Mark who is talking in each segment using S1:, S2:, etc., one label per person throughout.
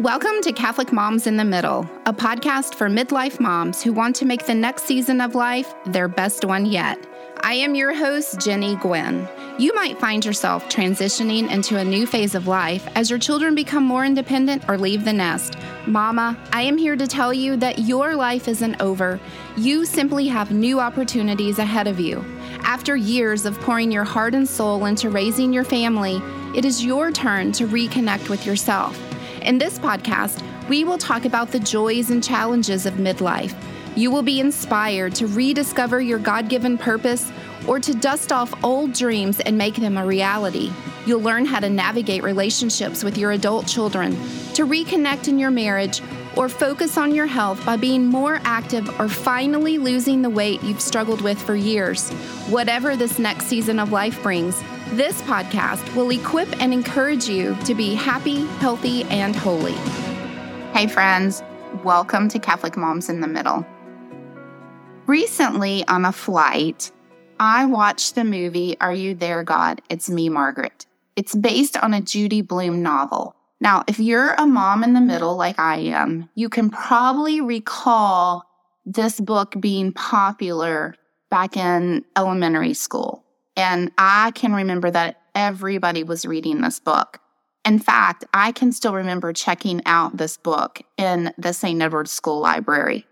S1: Welcome to Catholic Moms in the Middle, a podcast for midlife moms who want to make the next season of life their best one yet. I am your host, Jennie Gwynn. You might find yourself transitioning into a new phase of life as your children become more independent or leave the nest. Mama, I am here to tell you that your life isn't over. You simply have new opportunities ahead of you. After years of pouring your heart and soul into raising your family, it is your turn to reconnect with yourself. In this podcast, we will talk about the joys and challenges of midlife. You will be inspired to rediscover your God given purpose or to dust off old dreams and make them a reality. You'll learn how to navigate relationships with your adult children, to reconnect in your marriage, or focus on your health by being more active or finally losing the weight you've struggled with for years. Whatever this next season of life brings, this podcast will equip and encourage you to be happy, healthy, and holy. Hey, friends, welcome to Catholic Moms in the Middle. Recently, on a flight, I watched the movie Are You There, God? It's Me, Margaret. It's based on a Judy Blume novel. Now, if you're a mom in the middle like I am, you can probably recall this book being popular back in elementary school. And I can remember that everybody was reading this book. In fact, I can still remember checking out this book in the St. Edward's School Library.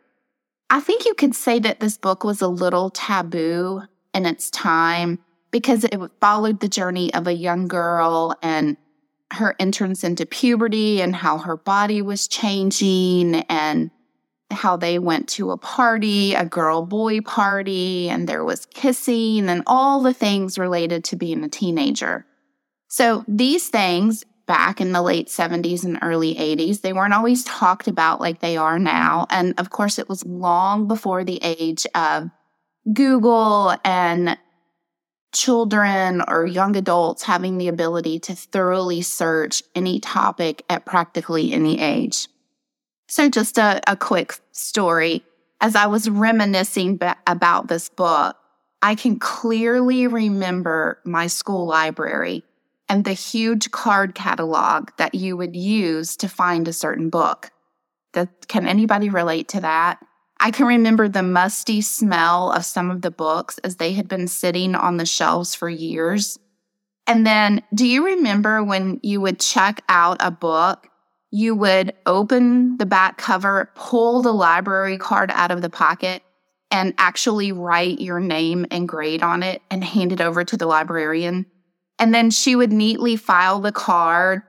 S1: I think you could say that this book was a little taboo in its time because it followed the journey of a young girl and her entrance into puberty and how her body was changing and how they went to a party, a girl boy party, and there was kissing and all the things related to being a teenager. So these things back in the late 70s and early 80s, they weren't always talked about like they are now. And of course, it was long before the age of Google and children or young adults having the ability to thoroughly search any topic at practically any age. So, just a, a quick story. As I was reminiscing b- about this book, I can clearly remember my school library and the huge card catalog that you would use to find a certain book. That, can anybody relate to that? I can remember the musty smell of some of the books as they had been sitting on the shelves for years. And then, do you remember when you would check out a book? You would open the back cover, pull the library card out of the pocket, and actually write your name and grade on it and hand it over to the librarian. And then she would neatly file the card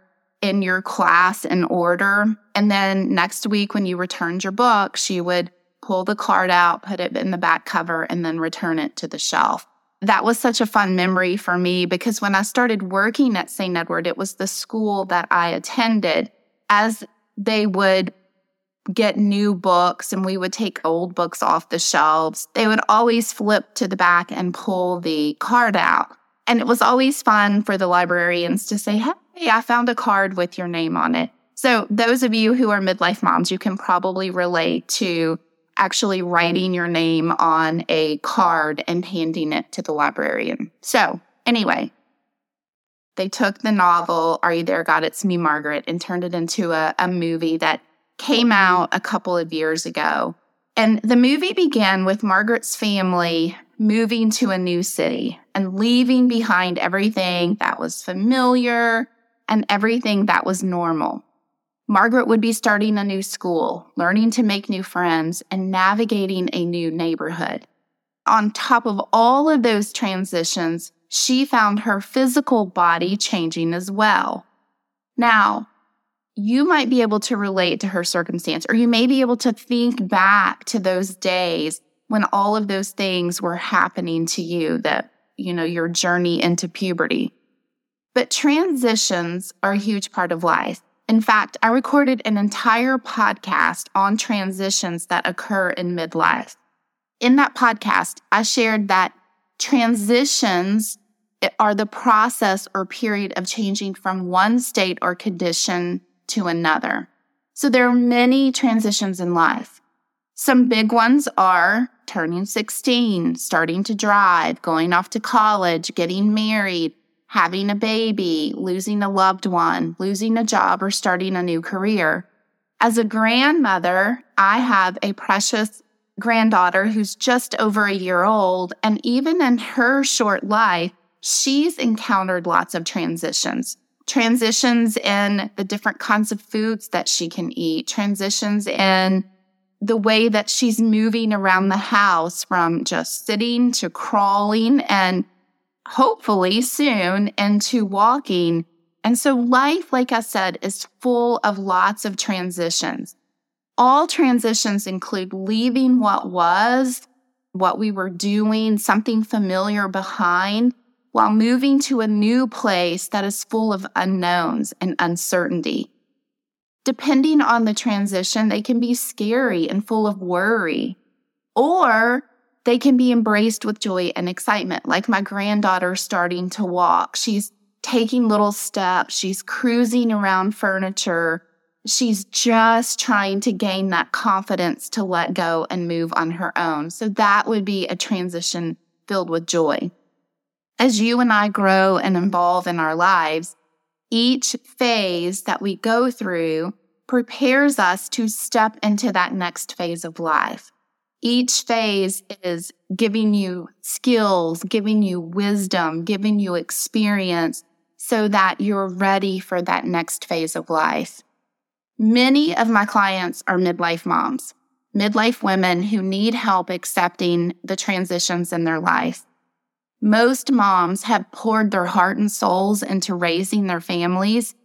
S1: in your class in order. And then next week, when you returned your book, she would pull the card out, put it in the back cover, and then return it to the shelf. That was such a fun memory for me because when I started working at St. Edward, it was the school that I attended. As they would get new books and we would take old books off the shelves, they would always flip to the back and pull the card out. And it was always fun for the librarians to say, Hey, I found a card with your name on it. So, those of you who are midlife moms, you can probably relate to actually writing your name on a card and handing it to the librarian. So, anyway, they took the novel, Are You There, God? It's Me, Margaret, and turned it into a, a movie that came out a couple of years ago. And the movie began with Margaret's family moving to a new city and leaving behind everything that was familiar and everything that was normal. Margaret would be starting a new school, learning to make new friends, and navigating a new neighborhood. On top of all of those transitions, she found her physical body changing as well. Now, you might be able to relate to her circumstance, or you may be able to think back to those days when all of those things were happening to you that, you know, your journey into puberty. But transitions are a huge part of life. In fact, I recorded an entire podcast on transitions that occur in midlife. In that podcast, I shared that transitions are the process or period of changing from one state or condition to another. So there are many transitions in life. Some big ones are turning 16, starting to drive, going off to college, getting married, having a baby, losing a loved one, losing a job, or starting a new career. As a grandmother, I have a precious granddaughter who's just over a year old. And even in her short life, she's encountered lots of transitions. Transitions in the different kinds of foods that she can eat, transitions in the way that she's moving around the house from just sitting to crawling and hopefully soon into walking. And so life, like I said, is full of lots of transitions. All transitions include leaving what was, what we were doing, something familiar behind, while moving to a new place that is full of unknowns and uncertainty. Depending on the transition, they can be scary and full of worry, or they can be embraced with joy and excitement, like my granddaughter starting to walk. She's taking little steps, she's cruising around furniture. She's just trying to gain that confidence to let go and move on her own. So that would be a transition filled with joy. As you and I grow and evolve in our lives, each phase that we go through prepares us to step into that next phase of life. Each phase is giving you skills, giving you wisdom, giving you experience so that you're ready for that next phase of life. Many of my clients are midlife moms, midlife women who need help accepting the transitions in their life. Most moms have poured their heart and souls into raising their families.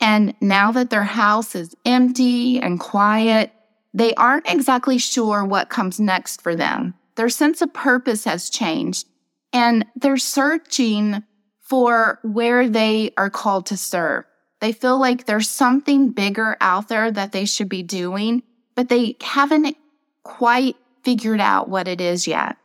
S1: And now that their house is empty and quiet, they aren't exactly sure what comes next for them. Their sense of purpose has changed and they're searching for where they are called to serve. They feel like there's something bigger out there that they should be doing, but they haven't quite figured out what it is yet.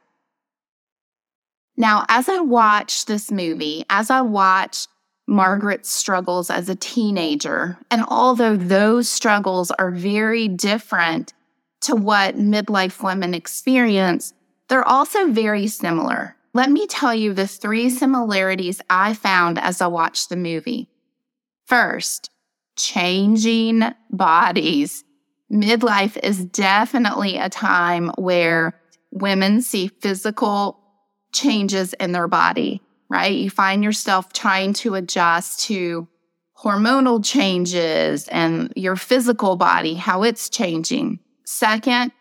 S1: Now, as I watch this movie, as I watch Margaret's struggles as a teenager, and although those struggles are very different to what midlife women experience, they're also very similar. Let me tell you the three similarities I found as I watched the movie. First, changing bodies. Midlife is definitely a time where women see physical changes in their body, right? You find yourself trying to adjust to hormonal changes and your physical body, how it's changing. Second,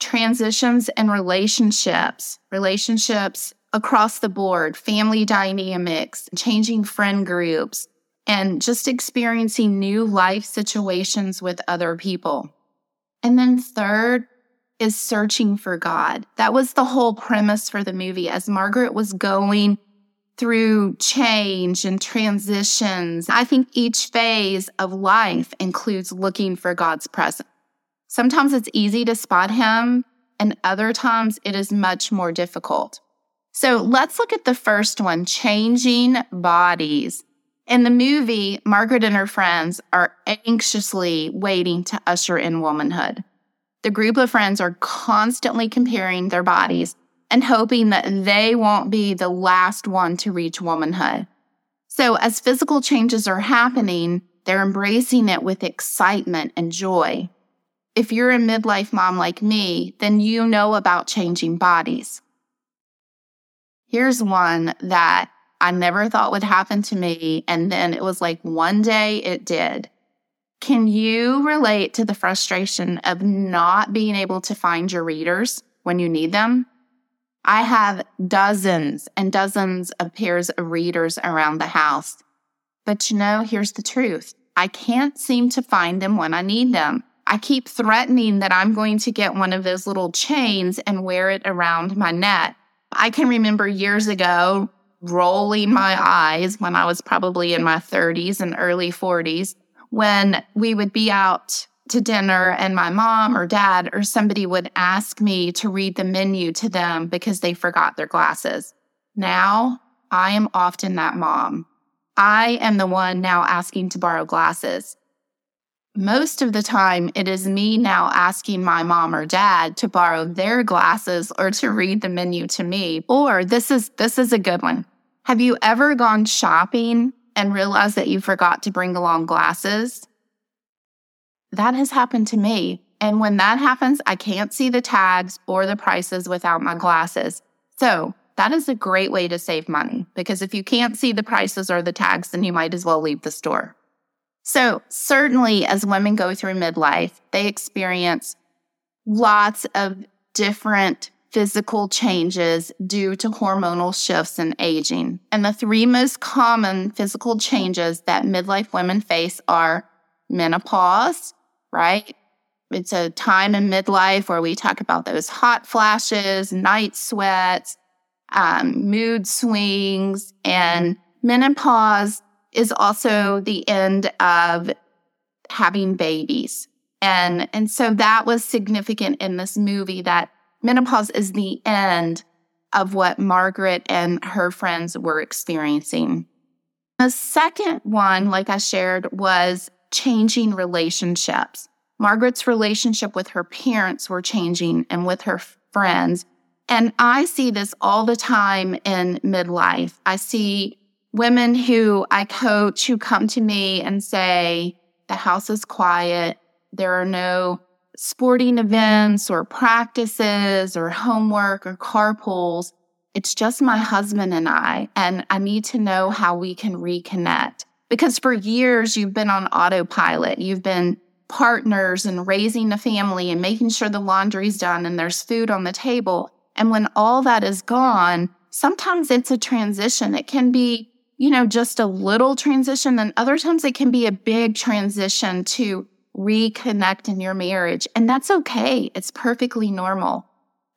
S1: transitions in relationships, relationships across the board, family dynamics, changing friend groups, and just experiencing new life situations with other people. And then third, is searching for God. That was the whole premise for the movie as Margaret was going through change and transitions. I think each phase of life includes looking for God's presence. Sometimes it's easy to spot him, and other times it is much more difficult. So let's look at the first one changing bodies. In the movie, Margaret and her friends are anxiously waiting to usher in womanhood. The group of friends are constantly comparing their bodies and hoping that they won't be the last one to reach womanhood. So, as physical changes are happening, they're embracing it with excitement and joy. If you're a midlife mom like me, then you know about changing bodies. Here's one that I never thought would happen to me. And then it was like one day it did. Can you relate to the frustration of not being able to find your readers when you need them? I have dozens and dozens of pairs of readers around the house. But you know, here's the truth. I can't seem to find them when I need them. I keep threatening that I'm going to get one of those little chains and wear it around my neck. I can remember years ago rolling my eyes when I was probably in my 30s and early 40s when we would be out to dinner and my mom or dad or somebody would ask me to read the menu to them because they forgot their glasses. Now I am often that mom. I am the one now asking to borrow glasses. Most of the time, it is me now asking my mom or dad to borrow their glasses or to read the menu to me. Or this is, this is a good one. Have you ever gone shopping and realize that you forgot to bring along glasses? That has happened to me. And when that happens, I can't see the tags or the prices without my glasses. So that is a great way to save money because if you can't see the prices or the tags, then you might as well leave the store. So, certainly, as women go through midlife, they experience lots of different physical changes due to hormonal shifts and aging. And the three most common physical changes that midlife women face are menopause, right? It's a time in midlife where we talk about those hot flashes, night sweats, um, mood swings, and menopause is also the end of having babies. And, and so that was significant in this movie that menopause is the end of what Margaret and her friends were experiencing. The second one, like I shared, was changing relationships. Margaret's relationship with her parents were changing and with her friends. And I see this all the time in midlife. I see women who I coach who come to me and say, the house is quiet. There are no sporting events or practices or homework or car carpools. It's just my husband and I, and I need to know how we can reconnect. Because for years, you've been on autopilot. You've been partners and raising a family and making sure the laundry's done and there's food on the table. And when all that is gone, sometimes it's a transition. It can be, you know, just a little transition. And other times it can be a big transition to reconnect in your marriage. And that's okay. It's perfectly normal.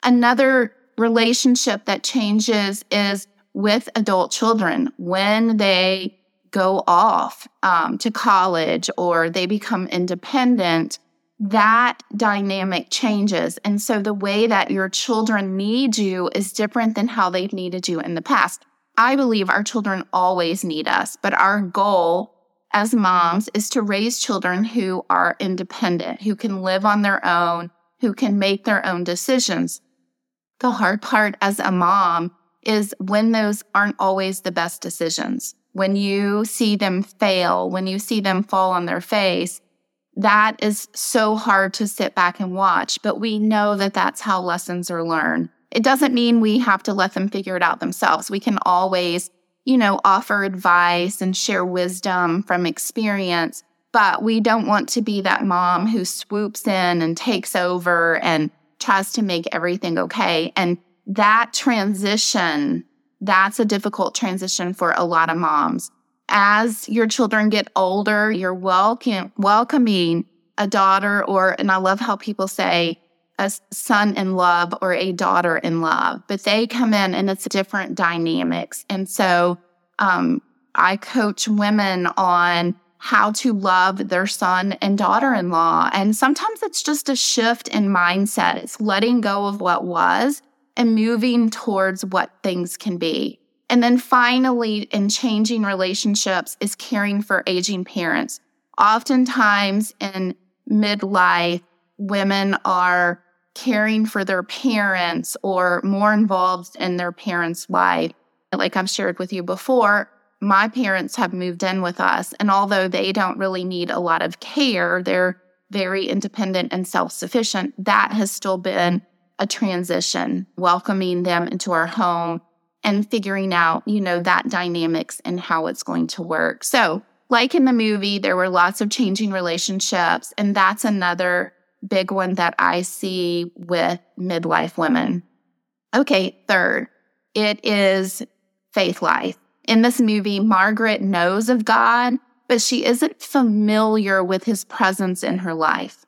S1: Another relationship that changes is with adult children when they go off um, to college or they become independent that dynamic changes. And so the way that your children need you is different than how they've needed you in the past. I believe our children always need us, but our goal as moms is to raise children who are independent, who can live on their own, who can make their own decisions. The hard part as a mom is when those aren't always the best decisions. When you see them fail, when you see them fall on their face, that is so hard to sit back and watch, but we know that that's how lessons are learned. It doesn't mean we have to let them figure it out themselves. We can always you know, offer advice and share wisdom from experience. But we don't want to be that mom who swoops in and takes over and tries to make everything okay. And that transition, that's a difficult transition for a lot of moms. As your children get older, you're welcoming a daughter or, and I love how people say, a son in love or a daughter in love, but they come in and it's different dynamics. And so um, I coach women on how to love their son and daughter in law. And sometimes it's just a shift in mindset. It's letting go of what was and moving towards what things can be. And then finally, in changing relationships, is caring for aging parents. Oftentimes in midlife, women are caring for their parents or more involved in their parents' life. Like I've shared with you before, my parents have moved in with us. And although they don't really need a lot of care, they're very independent and self sufficient. That has still been a transition, welcoming them into our home and figuring out, you know, that dynamics and how it's going to work. So, like in the movie, there were lots of changing relationships. And that's another big one that I see with midlife women. Okay, third, it is faith life. In this movie, Margaret knows of God, but she isn't familiar with his presence in her life.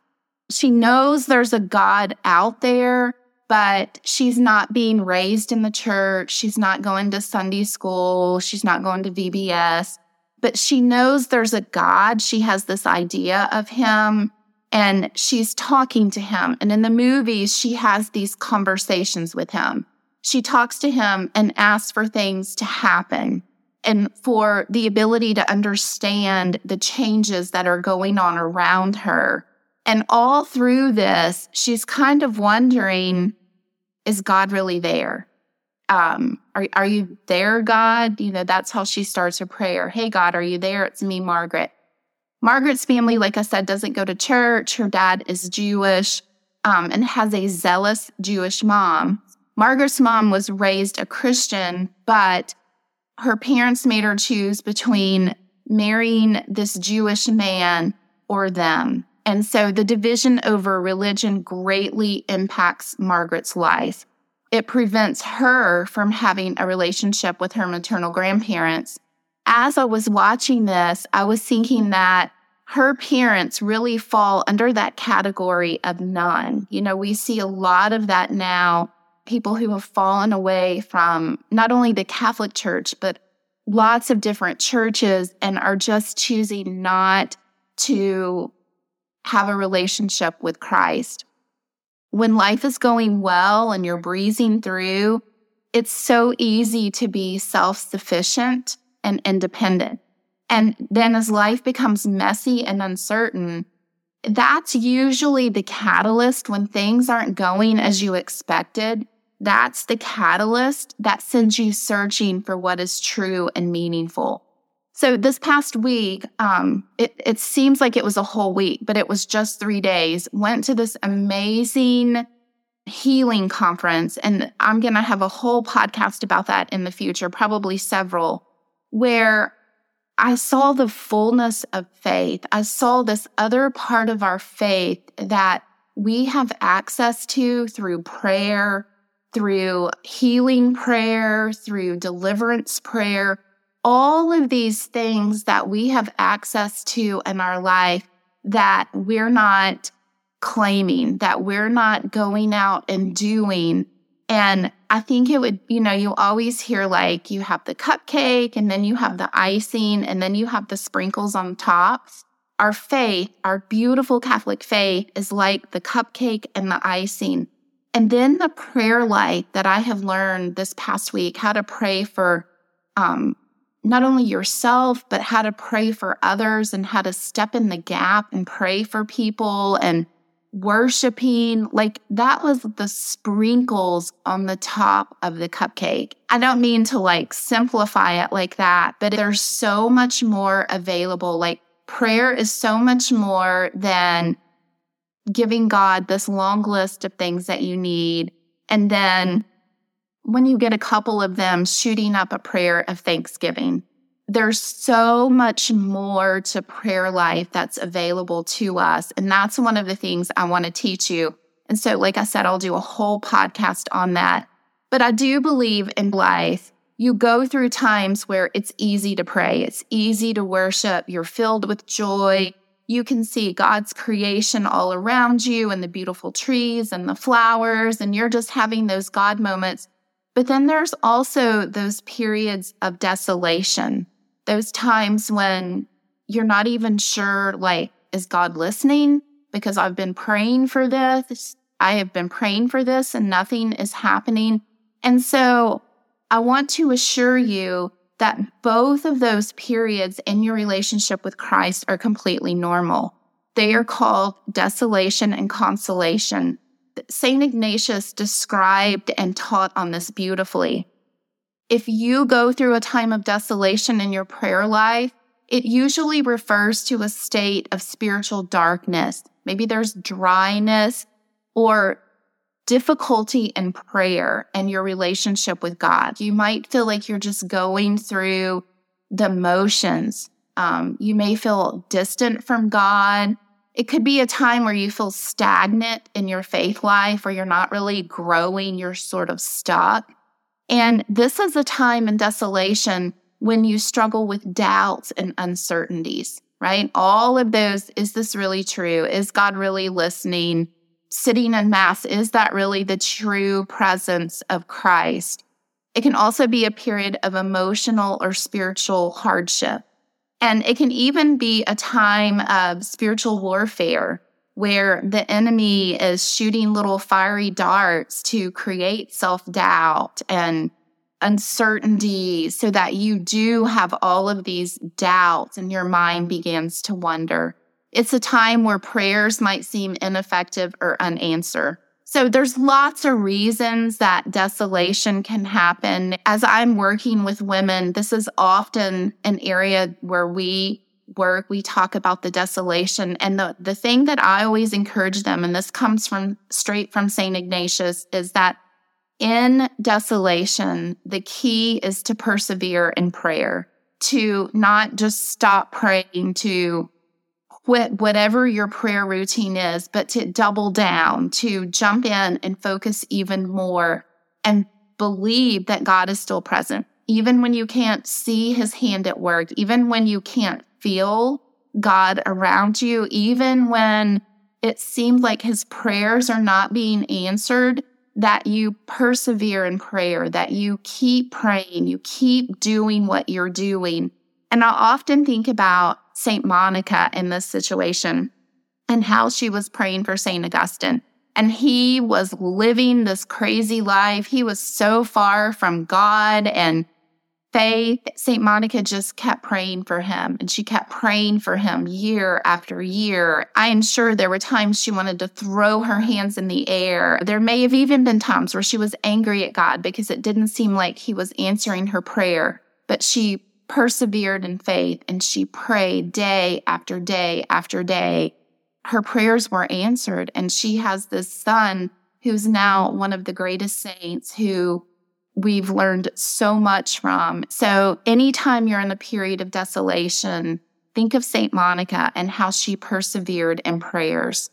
S1: She knows there's a God out there, but she's not being raised in the church. She's not going to Sunday school. She's not going to VBS, but she knows there's a God. She has this idea of him and she's talking to him. And in the movies, she has these conversations with him. She talks to him and asks for things to happen and for the ability to understand the changes that are going on around her. And all through this, she's kind of wondering, is God really there? um, are, are you there, God? You know, that's how she starts her prayer. Hey, God, are you there? It's me, Margaret. Margaret's family, like I said, doesn't go to church. Her dad is Jewish um, and has a zealous Jewish mom. Margaret's mom was raised a Christian, but her parents made her choose between marrying this Jewish man or them. And so the division over religion greatly impacts Margaret's life. It prevents her from having a relationship with her maternal grandparents. As I was watching this, I was thinking that her parents really fall under that category of none. You know, we see a lot of that now. People who have fallen away from not only the Catholic Church, but lots of different churches and are just choosing not to have a relationship with Christ. When life is going well and you're breezing through, it's so easy to be self sufficient and independent. And then as life becomes messy and uncertain, that's usually the catalyst when things aren't going as you expected. That's the catalyst that sends you searching for what is true and meaningful. So this past week, um, it, it seems like it was a whole week, but it was just three days. Went to this amazing healing conference, and I'm going to have a whole podcast about that in the future, probably several, where I saw the fullness of faith. I saw this other part of our faith that we have access to through prayer, through healing prayer, through deliverance prayer all of these things that we have access to in our life that we're not claiming, that we're not going out and doing. And I think it would, you know, you always hear like you have the cupcake and then you have the icing and then you have the sprinkles on top. Our faith, our beautiful Catholic faith is like the cupcake and the icing. And then the prayer life that I have learned this past week, how to pray for um, not only yourself, but how to pray for others and how to step in the gap and pray for people and worshiping. Like that was the sprinkles on the top of the cupcake. I don't mean to like simplify it like that, but there's so much more available. Like prayer is so much more than giving God this long list of things that you need and then when you get a couple of them shooting up a prayer of thanksgiving. There's so much more to prayer life that's available to us. And that's one of the things I want to teach you. And so, like I said, I'll do a whole podcast on that. But I do believe in life, you go through times where it's easy to pray, it's easy to worship, you're filled with joy. You can see God's creation all around you and the beautiful trees and the flowers, and you're just having those God moments but then there's also those periods of desolation, those times when you're not even sure, like, is God listening? Because I've been praying for this. I have been praying for this and nothing is happening. And so I want to assure you that both of those periods in your relationship with Christ are completely normal. They are called desolation and consolation. St. Ignatius described and taught on this beautifully. If you go through a time of desolation in your prayer life, it usually refers to a state of spiritual darkness. Maybe there's dryness or difficulty in prayer and your relationship with God. You might feel like you're just going through the motions. Um, you may feel distant from God. It could be a time where you feel stagnant in your faith life or you're not really growing, you're sort of stuck. And this is a time in desolation when you struggle with doubts and uncertainties, right? All of those is this really true? Is God really listening? Sitting in Mass, is that really the true presence of Christ? It can also be a period of emotional or spiritual hardship. And it can even be a time of spiritual warfare where the enemy is shooting little fiery darts to create self doubt and uncertainty so that you do have all of these doubts and your mind begins to wonder. It's a time where prayers might seem ineffective or unanswered. So there's lots of reasons that desolation can happen. As I'm working with women, this is often an area where we work, we talk about the desolation. And the, the thing that I always encourage them, and this comes from straight from St. Ignatius, is that in desolation, the key is to persevere in prayer, to not just stop praying, to quit whatever your prayer routine is, but to double down, to jump in and focus even more and believe that God is still present. Even when you can't see his hand at work, even when you can't feel God around you, even when it seems like his prayers are not being answered, that you persevere in prayer, that you keep praying, you keep doing what you're doing. And I often think about St. Monica in this situation and how she was praying for St. Augustine. And he was living this crazy life. He was so far from God and faith, St. Monica just kept praying for him and she kept praying for him year after year. I am sure there were times she wanted to throw her hands in the air. There may have even been times where she was angry at God because it didn't seem like he was answering her prayer, but she persevered in faith and she prayed day after day after day. Her prayers were answered and she has this son who's now one of the greatest saints who we've learned so much from. So, anytime you're in a period of desolation, think of St. Monica and how she persevered in prayers.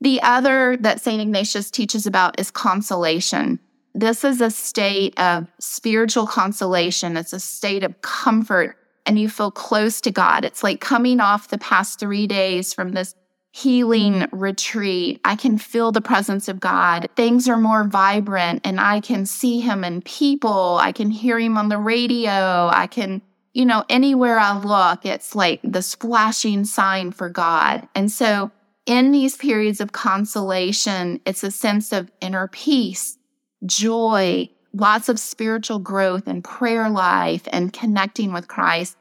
S1: The other that St. Ignatius teaches about is consolation. This is a state of spiritual consolation, it's a state of comfort, and you feel close to God. It's like coming off the past three days from this healing retreat. I can feel the presence of God. Things are more vibrant and I can see him in people. I can hear him on the radio. I can, you know, anywhere I look, it's like the splashing sign for God. And so in these periods of consolation, it's a sense of inner peace, joy, lots of spiritual growth and prayer life and connecting with Christ.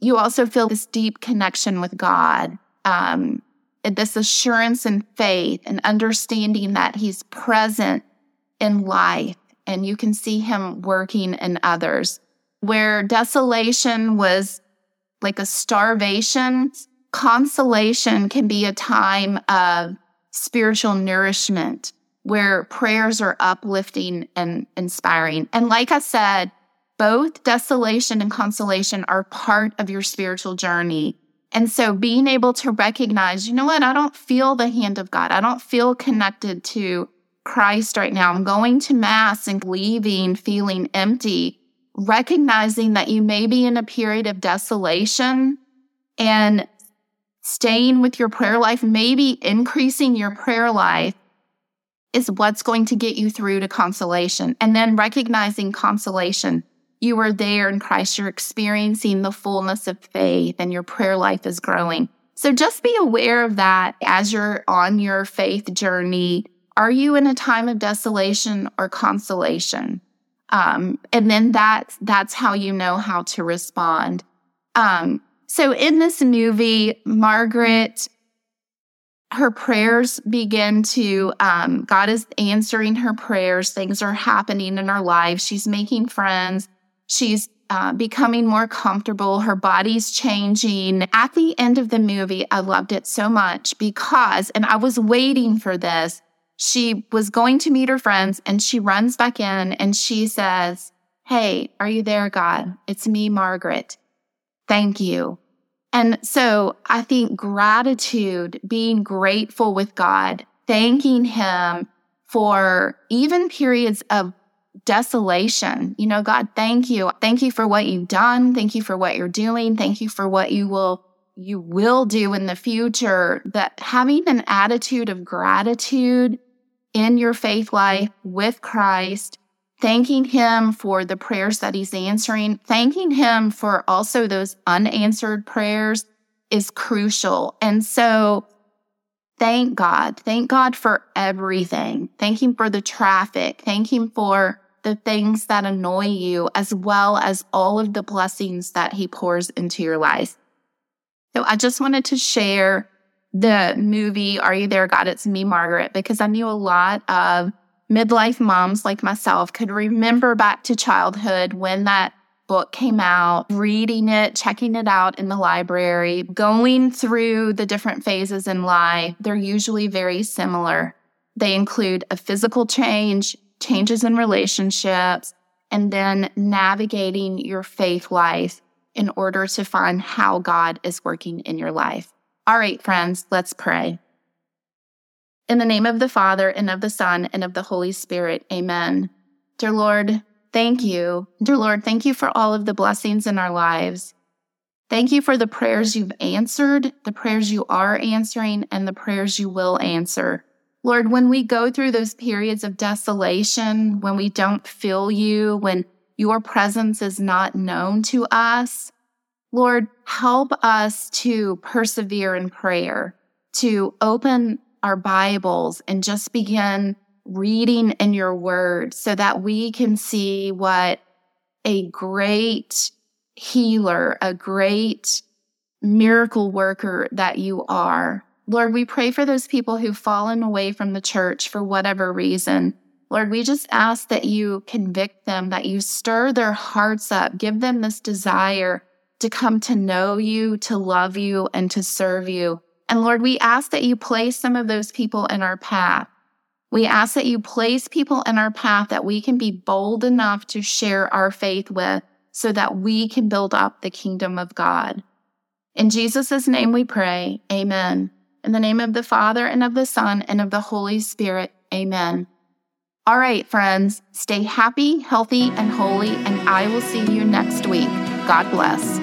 S1: You also feel this deep connection with God. Um, this assurance and faith and understanding that he's present in life and you can see him working in others. Where desolation was like a starvation, consolation can be a time of spiritual nourishment where prayers are uplifting and inspiring. And like I said, both desolation and consolation are part of your spiritual journey. And so being able to recognize, you know what, I don't feel the hand of God. I don't feel connected to Christ right now. I'm going to Mass and leaving feeling empty, recognizing that you may be in a period of desolation and staying with your prayer life, maybe increasing your prayer life is what's going to get you through to consolation. And then recognizing consolation you are there in Christ. You're experiencing the fullness of faith and your prayer life is growing. So just be aware of that as you're on your faith journey. Are you in a time of desolation or consolation? Um, and then that's that's how you know how to respond. Um, so in this movie, Margaret, her prayers begin to um, God is answering her prayers. Things are happening in her life. She's making friends. She's uh, becoming more comfortable. Her body's changing. At the end of the movie, I loved it so much because, and I was waiting for this. She was going to meet her friends and she runs back in and she says, Hey, are you there, God? It's me, Margaret. Thank you. And so I think gratitude, being grateful with God, thanking Him for even periods of desolation. You know, God, thank you. Thank you for what you've done. Thank you for what you're doing. Thank you for what you will you will do in the future. That having an attitude of gratitude in your faith life with Christ, thanking him for the prayers that he's answering, thanking him for also those unanswered prayers is crucial. And so thank God. Thank God for everything. Thank him for the traffic. Thank him for the things that annoy you, as well as all of the blessings that He pours into your life. So I just wanted to share the movie Are You There, God? It's Me, Margaret, because I knew a lot of midlife moms like myself could remember back to childhood when that book came out, reading it, checking it out in the library, going through the different phases in life. They're usually very similar. They include a physical change, changes in relationships, and then navigating your faith life in order to find how God is working in your life. All right, friends, let's pray. In the name of the Father, and of the Son, and of the Holy Spirit, amen. Dear Lord, thank you. Dear Lord, thank you for all of the blessings in our lives. Thank you for the prayers you've answered, the prayers you are answering, and the prayers you will answer. Lord, when we go through those periods of desolation, when we don't feel you, when your presence is not known to us, Lord, help us to persevere in prayer, to open our Bibles and just begin reading in your word so that we can see what a great healer, a great miracle worker that you are. Lord, we pray for those people who've fallen away from the church for whatever reason. Lord, we just ask that you convict them, that you stir their hearts up, give them this desire to come to know you, to love you, and to serve you. And Lord, we ask that you place some of those people in our path. We ask that you place people in our path that we can be bold enough to share our faith with so that we can build up the kingdom of God. In Jesus' name we pray. Amen. In the name of the Father, and of the Son, and of the Holy Spirit. Amen. All right, friends, stay happy, healthy, and holy, and I will see you next week. God bless.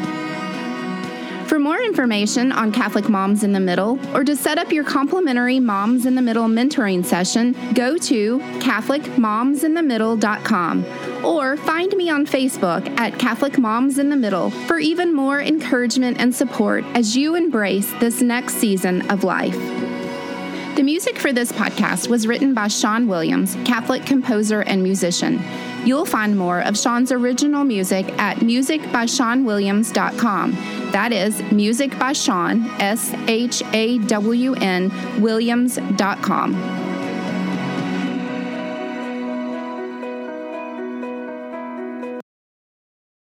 S2: For more information on Catholic Moms in the Middle or to set up your complimentary Moms in the Middle mentoring session, go to CatholicMomsInTheMiddle.com or find me on Facebook at Catholic Moms in the Middle for even more encouragement and support as you embrace this next season of life. The music for this podcast was written by Shawn Williams, Catholic composer and musician. You'll find more of Shawn's original music at musicbyshawnwilliams.com. That is music by Shawn, S H A W N, Williams.com.